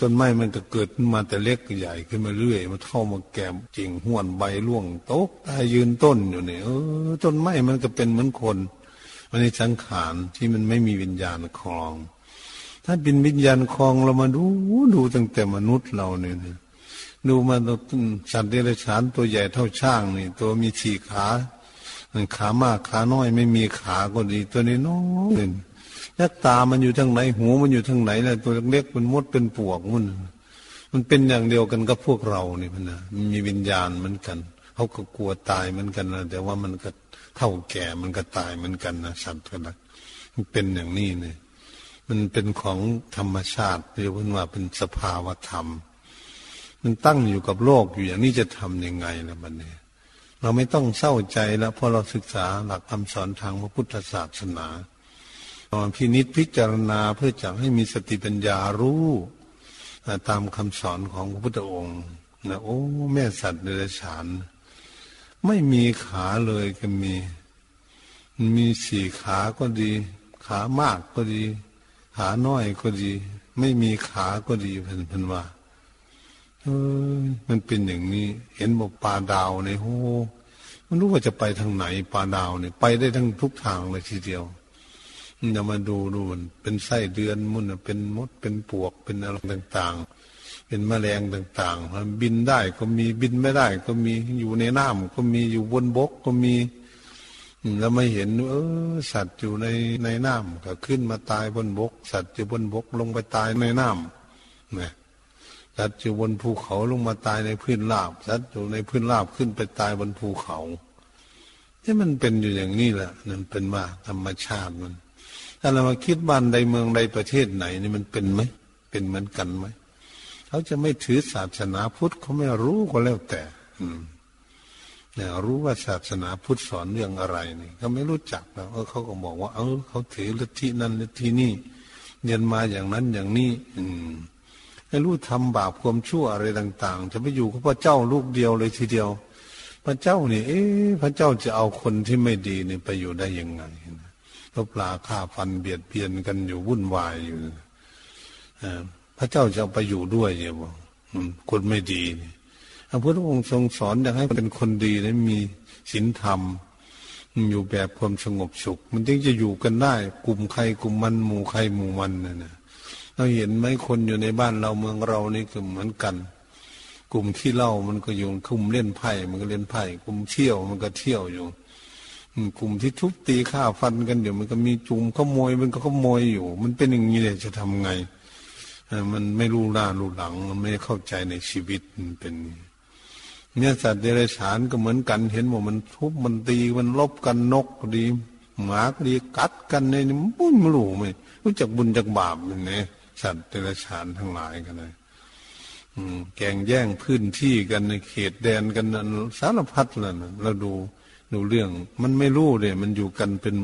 ต้นไม้มันก็เกิดมาแต่เล็กใหญ่ขึ้นมาเรื่อยมันเข้ามาแก่จริงห้วนใบร่วงโต๊ะตายยืนต้นอยู่เนี่ยเออต้นไม้มันก็เป็นเหมือนคนมันในสังขารที่มันไม่มีวิญญาณคลอง ถ้าเป็นวิญญาณคลองเรามาดูดูตั้งแต่มนุษย์เราเนี่ยดูมาสัตว์เดรัจฉานตัวใหญ่เท่าช่างนี่ ตัวมีสี่ขา ขามากขาน้อยไม่มีขาก็ดี ตัวนี้น้อยแล้วตามันอยู่ทางไหนหูมันอยู่ทางไหนล่ะตัวเล็กเป็นมดเป็นปวกมันมันเป็นอย่างเดียวกันกับพวกเรานี่มันนะมันมีวิญญาณเหมือนกันเขาก็กลัวตายเหมือนกันนะแต่ว่ามันก็เท่าแก่มันก็ตายเหมือนกันนะสัตว์ก็นะมันเป็นอย่างนี้เนี่ยมันเป็นของธรรมชาติเรียกว่าเป็นสภาวธรรม มันตั้งอยู่กับโลกอยู่อย่างนี้จะทํำยังไงนะบัดนี้ เราไม่ต้องเศร้าใจแล้วเพราะเราศึกษาหลักคำสอนทางพระพุทธศาสนาตอนพินิษพิจารณาเพื่อจะให้มีสติปัญญารู้ตามคำสอนของพระพุทธองค์นะโอ้ แม่สัตว์เดรัจฉาน ไม่มีขาเลยก็มี มีสี่ขาก็ดี ขามากก็ดี ขาน้อยก็ดี ไม่มีขาก็ดีเพิ่นว่า เออมันเป็นอย่างนี้ เห็นบอกปลาดาวในโหมันรู้ว่าจะไปทางไหนปลาดาวเนี่ยไปได้ทั้งทุกทางเลยทีเดียวจะมาดูดูมันเป็นไส้เดือนมันเป็นมดเป็นปวกเป็นอะไรต่างๆ เป็นแมลงต่างๆมันบินได้ก็มีบินไม่ได้ ก็มีอยู่ในน้ำก็มีอยู่บนบกก็มีแล้วไม่เห็น เออ สัตว์อยู่ในในน้ำก็ขึ้นมาตายบนบก สัตว์อยู่บนบกลงไปตายในน้ำเนี่ย สัตว์อยู่บนภูเขาลงมาตายในพื้นราบ สัตว์อยู่ในพื้นราบขึ้นไปตายบนภูเขาที่มันเป็นอยู่อย่างนี้แหละนั่นเป็นว่าธรรมชาติมันถ้าเรามาคิดบ้านใดเมืองใดประเทศไหนนี่มันเป็นไหมเป็นเหมือนกันไหมเขาจะไม่ถือศาสนาพุทธเขาไม่รู้ก็แล้วแต่อืมเนี่ยรู้ว่าศาสนาพุทธสอนเรื่องอะไรนี่เขาไม่รู้จักแล้วเออเขาก็บอกว่า เออเขาถือลัทธินั้นลัทธินี้เรียนมาอย่างนั้นอย่างนี้ อืม ให้รู้ทำบาปความชั่วอะไรต่าง ๆ จะไปอยู่กับพระเจ้าลูกเดียวเลยทีเดียว พระเจ้านี่เอ๊ะพระเจ้าจะเอาคนที่ไม่ดีนี่ไปอยู่ได้ยังไงลบลาฆ่าฟันเบียดเบียนกันอยู่วุ่นวายอยู่พระเจ้าจะไปอยู่ด้วยเนี่ยบอกคนไม่ดีพระพุทธองค์ทรงสอนอยากให้เป็นคนดีและมีศีลธรรมอยู่แบบความสงบสุข มันจึงจะอยู่กันได้ กลุ่มใครกลุ่มมันหมู่ใครหมู่มันนะนะ เราเห็นไหมคนอยู่ในบ้านเราเมืองเรานี่ก็เหมือนกัน กลุ่มขี้เหล้ามันก็อยู่กลุ่มเล่นไพ่มันก็เล่นไพ่กลุ่มเที่ยวมันก็เที่ยวอยู่กลุ่มที่ทุบตีฆ่าฟันกันเดี๋ยวมันก็มีจุ่มขโมยมันก็ขโมยอยู่ มันเป็นอย่างนี้เลยจะทำไงมันไม่รู้หน้ารู้หลังมันไม่เข้าใจในชีวิตมันเป็นเนี่ยสัตว์เดรัจฉานก็เหมือนกัน เห็นว่ามันทุบมันตีมันลบกันนกดีหมาก็ดีกัดกันในนี่มันไม่รู้ไหมรู้จักบุญจักบาปมันเนี่ย สัตว์เดรัจฉานทั้งหลายกันเลยแกงแย่งพื้นที่กันในเขตแดนกันนั้นสารพัดเลยนะเราดูดูเรื่อง มันไม่รู้เลยมันอยู่กันเป็น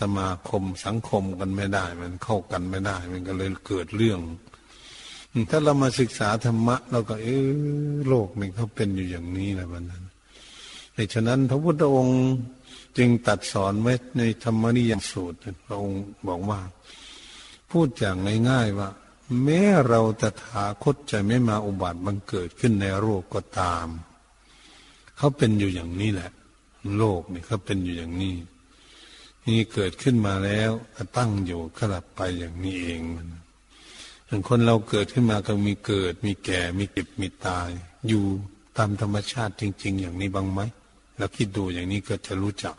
สมาคมสังคมกันไม่ได้ มันเข้ากันไม่ได้ มันก็เลยเกิดเรื่อง ถ้าเรามาศึกษาธรรมะเราก็ เออโลกนี่เขาเป็นอยู่อย่างนี้แหละวันนั้นในฉะนั้นพระพุทธองค์จึงตัดสอนไว้ในธรรมนิยมสูตรพระองค์บอกว่า พูดอย่างง่ายๆว่า แม้เราตถาคตจะไม่มาอุบัติบังเกิดขึ้นในโลกก็ตาม เขาเป็นอยู่อย่างนี้แหละ โลกนี่เขาเป็นอยู่อย่างนี้ นี่เกิดขึ้นมาแล้วก็ตั้งอยู่ก็หลับไปอย่างนี้เองมันอย่างคนเราเกิดขึ้นมาก็มีเกิด มีแก่ มีเก็บมีตาย อยู่ตามธรรมชาติจริง ๆ อย่างนี้บ้างไหมแล้วคิดดูอย่างนี้ก็จะรู้จัก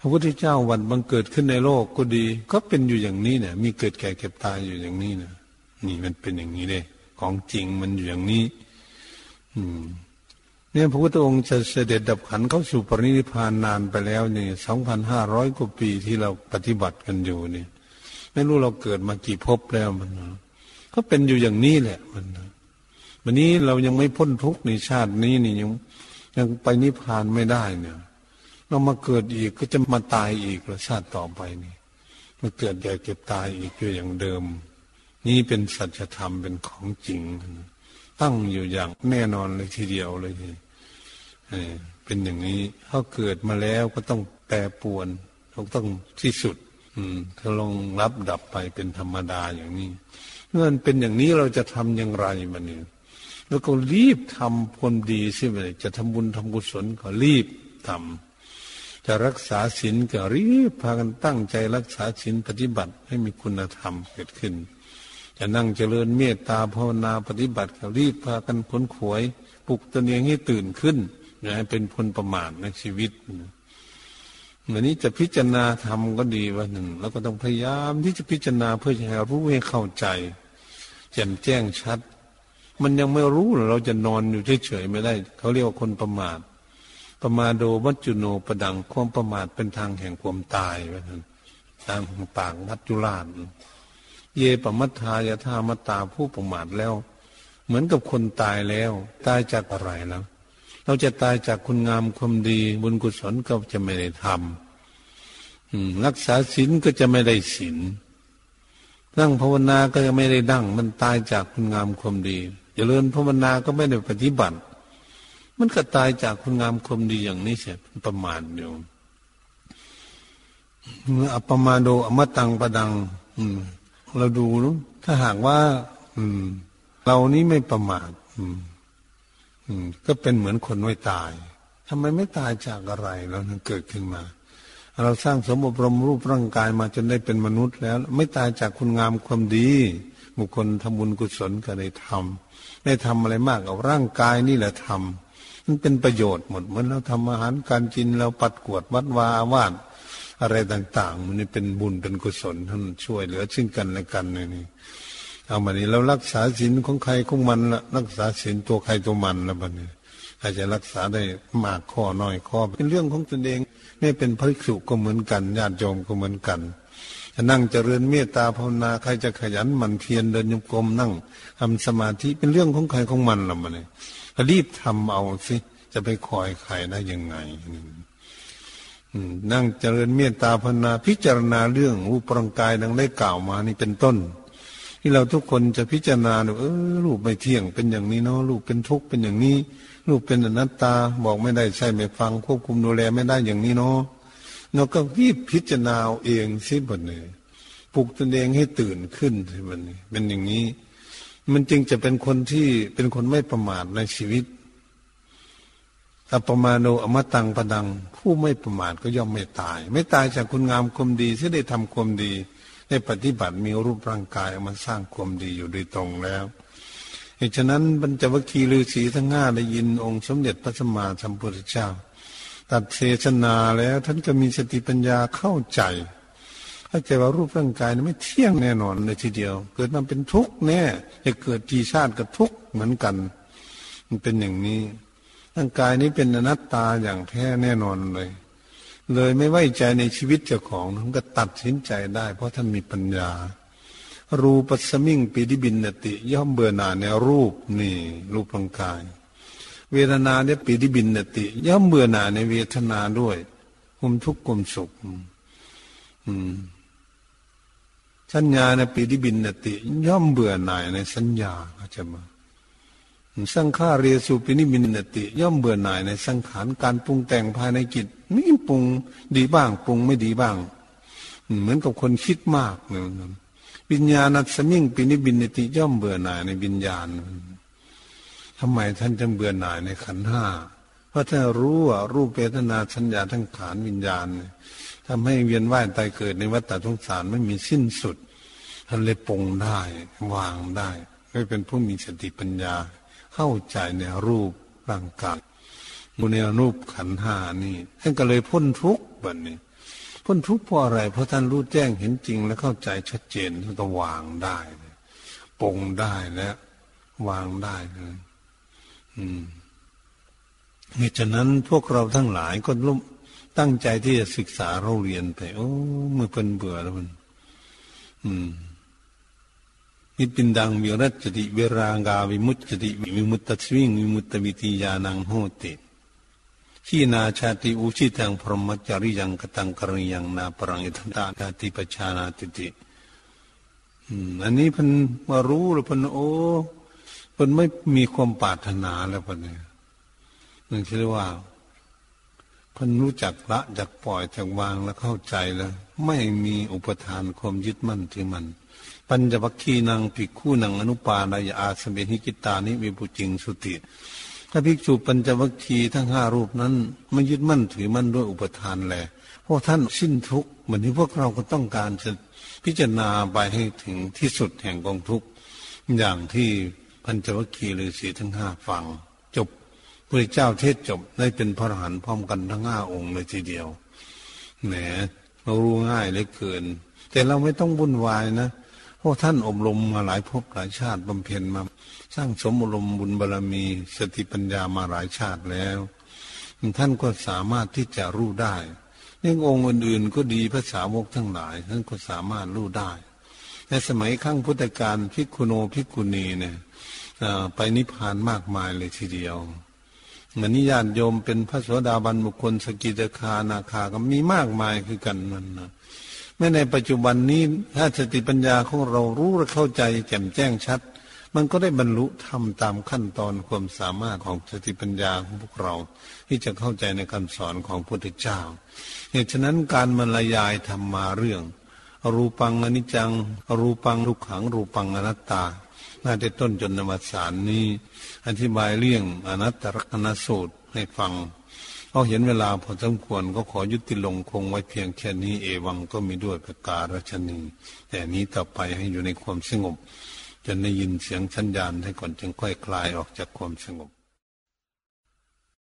พระพุทธเจ้าวันบังเกิดขึ้นในโลกก็ดี ก็เป็นอยู่อย่างนี้เนี่ย มีเกิดแก่เก็บตายอยู่อย่างนี้นะนี่มันเป็นอย่างนี้เลยของจริงมันอยู่อย่างนี้ อืม เนี่ยพระพุทธองค์จะเสด็จดับขันเข้าสู่ปรินิพานนานไปแล้วนี่สองพันห้าร้อยกว่าปีที่เราปฏิบัติกันอยู่เนี่ยไม่รู้เราเกิดมากี่ภพแล้วมันก็เป็นอยู่อย่างนี้แหละมันวันนี้เรายังไม่พ้นทุกข์ในชาตินี้นี่ยังยังไปนิพพานไม่ได้เนี่ย เรามาเกิดอีกก็จะมาตายอีกแล้วชาติต่อไปนี่มาเกิดแก่เก็บตายอีกอยู่อย่างเดิม นี่เป็นสัจธรรมเป็นของจริง ตั้งอยู่อย่างแน่นอนเลยทีเดียวเลยเป็นอย่างนี้เขาเกิดมาแล้วก็ต้องแปรปวนเขาต้องที่สุด อืมเขาลงรับดับไปเป็นธรรมดาอย่างนี้เมื่อมันเป็นอย่างนี้เราจะทำอย่างไรมันเนี่ยแล้วก็รีบทำความดีสิไปจะทำบุญทำกุศลก็รีบทำ จะรักษาศีลก็รีบพากันตั้งใจรักษาศีลปฏิบัติให้มีคุณธรรมเกิดขึ้น จะนั่งเจริญเมตตาภาวนาปฏิบัติก็รีบพากันผลขวยปลุกตนเองให้ตื่นขึ้นอย่าให้เป็นพลประมาทในชีวิตวันนี้จะพิจารณาธรรมก็ดีวันหนึ่ง แล้วก็ต้องพยายามที่จะพิจารณาเพื่อจะให้รู้ให้เข้าใจแจ่มแจ้งชัด มันยังไม่รู้เราจะนอนอยู่เฉยๆไม่ได้ เขาเรียกว่าคนประมาท ประมาโดวัจจุโนประดังความประมาทเป็นทางแห่งความตายวันนั้นตามปากวัจจุราชเยปมัทายธามตาผู้ประมาทแล้ว เหมือนกับคนตายแล้ว ตายจากอะไรแล้วเราจะตายจากคุณงามความดีบุญกุศลก็จะไม่ได้ทำรักษาศีลก็จะไม่ได้ศีลนั่งภาวนาก็จะไม่ได้ดั่ง มันตายจากคุณงามความดีจเจริญภาวนาก็ไม่ได้ปฏิบัติ มันก็ตายจากคุณงามความดีอย่างนี้เสียประมาทอยู่อัปมาโดอมตังประดัง อืม เราดูนะถ้าหากว่า อืม เรานี้ไม่ประมาทอืม อืม ก็เป็นเหมือนคนไม่ตายทำไมไม่ตายจากอะไรแล้วถึงเกิดขึ้นมา เราสร้างสมบรมรูปร่างกายมาจนได้เป็นมนุษย์แล้ว ไม่ตายจากคุณงามความดี บุคคลทำบุญกุศลก็ได้ทำได้ทำอะไรมากเอาร่างกายนี่แหละทำ มันเป็นประโยชน์หมดเหมือนเราทำอาหารการกินเราปัดกวดวัดวาอาวาสอะไรต่างๆ มันนี่เป็นบุญเป็นกุศลท่านช่วยเหลือซึ่งกันและกันนี่เอามานี้เรารักษาศีลของใครของมันละรักษาศีลตัวใครตัวมันล้วบัดนี้อาจจะรักษาได้มากข้อน้อยข้อ เป็นเรื่องของตนเองไม่เป็นพระสุก็เหมือนกันญาติโยมก็เหมือนกันนั่งเจริญเมตตาภาวนาใครจะขยันมันเพียรเดินยมกลมนั่งทำสมาธิเป็นเรื่องของใครของมันละมันเลย รีบทำเอาสิจะไปคอยใครได้ยังไงนั่งเจริญเมตตาภาวนาพิจารณาเรื่องรูปร่างกายดังได้กล่าวมานี่เป็นต้น ที่เราทุกคนจะพิจารณาเออรูปไม่เที่ยงเป็นอย่างนี้เนาะรูปเป็นทุกข์เป็นอย่างนี้ รูปเป็นอนัตตาบอกไม่ได้ใช่ไม่ฟังควบคุมดูแลไม่ได้อย่างนี้เนาะเราก็รีบพิจารณาเองสิบนนี้ปลุกตนเองให้ตื่นขึ้นสิบนนี้เป็นอย่างนี้ มันจึงจะเป็นคนที่เป็นคนไม่ประมาทในชีวิตอัปมาโนอมตังปดัง ผู้ไม่ประมาทก็ย่อมไม่ตาย ไม่ตายจากคุณงามความดีที่ได้ทำความดีได้ปฏิบัติมีรูปร่างกายมันสร้างความดีอยู่โดยตรงแล้วเหตุฉะนั้นบรรจวัคคีฤาษีทั้งห้าได้ยินองค์สมเด็จพระสัมมาสัมพุทธเจ้าตัดเทศนาแล้วท่านก็มีสติปัญญาเข้าใจ เข้าใจว่ารูปร่างกายนั้นไม่เที่ยงแน่นอนเลยทีเดียว เกิดมาเป็นทุกข์แน่จะเกิดจีชาติกับทุกข์เหมือนกัน มันเป็นอย่างนี้ร่างกายนี้เป็นอนัตตาอย่างแท้แน่นอนเลย เลยไม่ไว้ใจในชีวิตเจ้าของท่านก็ตัดสินใจได้ เพราะท่านมีปัญญา รูปสมิงปีดิบินนติ ย่อมเบื่อหน่ายในรูปนี่ รูปร่างกาย เวทนาเนี่ยปีดิบินนติ ย่อมเบื่อหน่ายในเวทนาด้วยความทุกข์ความสุข อืม สัญญาในปีดิบินนติ ย่อมเบื่อหน่ายในสัญญาเขาจะมาสังขารเรสุปินิมินติ ย่อมเบื่อหน่ายในสังขารการปรุงแต่งภายในจิตไม่ปรุงดีบ้าง ปรุงไม่ดีบ้าง เหมือนกับคนคิดมากเลยวิญญาณัสมิงปินิบินติย่อมเบื่อหน่ายในวิญญาณทำไมท่านจึงเบื่อหน่ายในขันห้าเพราะถ้ารู้ว่ารูปเวทนาสัญญาทั้งขานวิญญาณ ทำให้เวียนว่ายตายเกิดในวัฏฏสงสารไม่มีสิ้นสุดท่านเลยปงได้วางได้ไม่เป็นผู้มีสติปัญญา เข้าใจในรูปร่างกายมูในรูปขันหานี่ท่านก็เลยพ้นทุกข์แบบนี้ พ้นทุกข์เพราะอะไร เพราะท่านรู้แจ้งเห็นจริง และเข้าใจชัดเจนท่านก็วางได้ปงได้แล้ววางได้เลยอืมเหตุฉะนั้นพวกเราทั้งหลายก็ร่ม ตั้งใจที่จะศึกษาเราเรียนไปโอ้เมื่อเป็นเบื่อแล้วมัน อืมนิปินดังวิรัตติเวรางาวิมุตติวิมุตตสวิงวิมุตตวิติยานังโหติขีนาชาติอุชิตังพรหมจาริยังกตังกรณียังนาปรังอิทันตาติปชานาติติอันนี้เพิ่นมารู้หรือเพิ่นโอ้เพิ่นไม่มีความปรารถนาแล้วเพิ่นเนี่ยนั่นคือว่า พิ่นรู้จักละจักปล่อยจักวางแล้วเข้าใจแล้ว ไม่มีอุปทานความยึดมั่นที่มัน ปัญจวัคคีนังภิกขุนังอนุปานายอาสเมหิกิตานิวิปุจิงสุติถ้าภิกษุปัญจวัคคีทั้งห้ารูปนั้นไม่ยึดมั่นถือมั่นด้วยอุปทานแลเพราะท่านสิ้นทุกข์เหมือนที่พวกเราก็ต้องการจะพิจารณาไปให้ถึงที่สุดแห่งกองทุกข์อย่างที่ปัญจวัคคีย์ฤาษีทั้งห้าฟัง จบ พระเจ้าเทศจบได้เป็นพระอรหันต์พร้อมกันทั้งห้าองค์เลยทีเดียวแหมเรารู้ง่ายเหลือเกิน แต่เราไม่ต้องวุ่นวายนะเพราะท่านอบรมมาหลายภพหลายชาติบำเพ็ญมา สร้างสมอารมบุญบารรมี สติปัญญามาหลายชาติแล้ว ท่านก็สามารถที่จะรู้ได้ยังองค์อื่นๆก็ดีภาษาวกทั้งหลาย ท่านก็สามารถรู้ได้ในสมัยขั้งพุทธกาลพิกุโนพิกุณีเนี่ยไปนิพพานมากมายเลยทีเดียว เหมือนนิยานโยมเป็นพระโสดาบันบุคคลสกิทาคานาคาก็มีมากมายคือกันมันนะแม้ในปัจจุบันนี้ถ้าสติปัญญาของเรารู้และเข้าใจแจ่มแจ้งชัด มันก็ได้บรรลุธรรมตามขั้นตอนความสามารถของสติปัญญาของพวกเรา ที่จะเข้าใจในคำสอนของพระพุทธเจ้า เหตุฉะนั้นการบรรยายธรรมมาเรื่อง รูปังอนิจจัง รูปังทุกขัง รูปังอนัตตา น่าจะต้นจนนวสารนี้ อธิบายเรื่องอนัตตลกนสูตรให้ฟังเพอเห็นเวลาพอสมควรก็ขอยุติลงคงไว้เพียงแค่นี้เอวังก็มีด้วยประการชนี แต่นี้ต่อไปให้อยู่ในความสงบจนได้ยินเสียงชัญญาณให้ก่อนจึงค่อยคลายออกจากความสงบ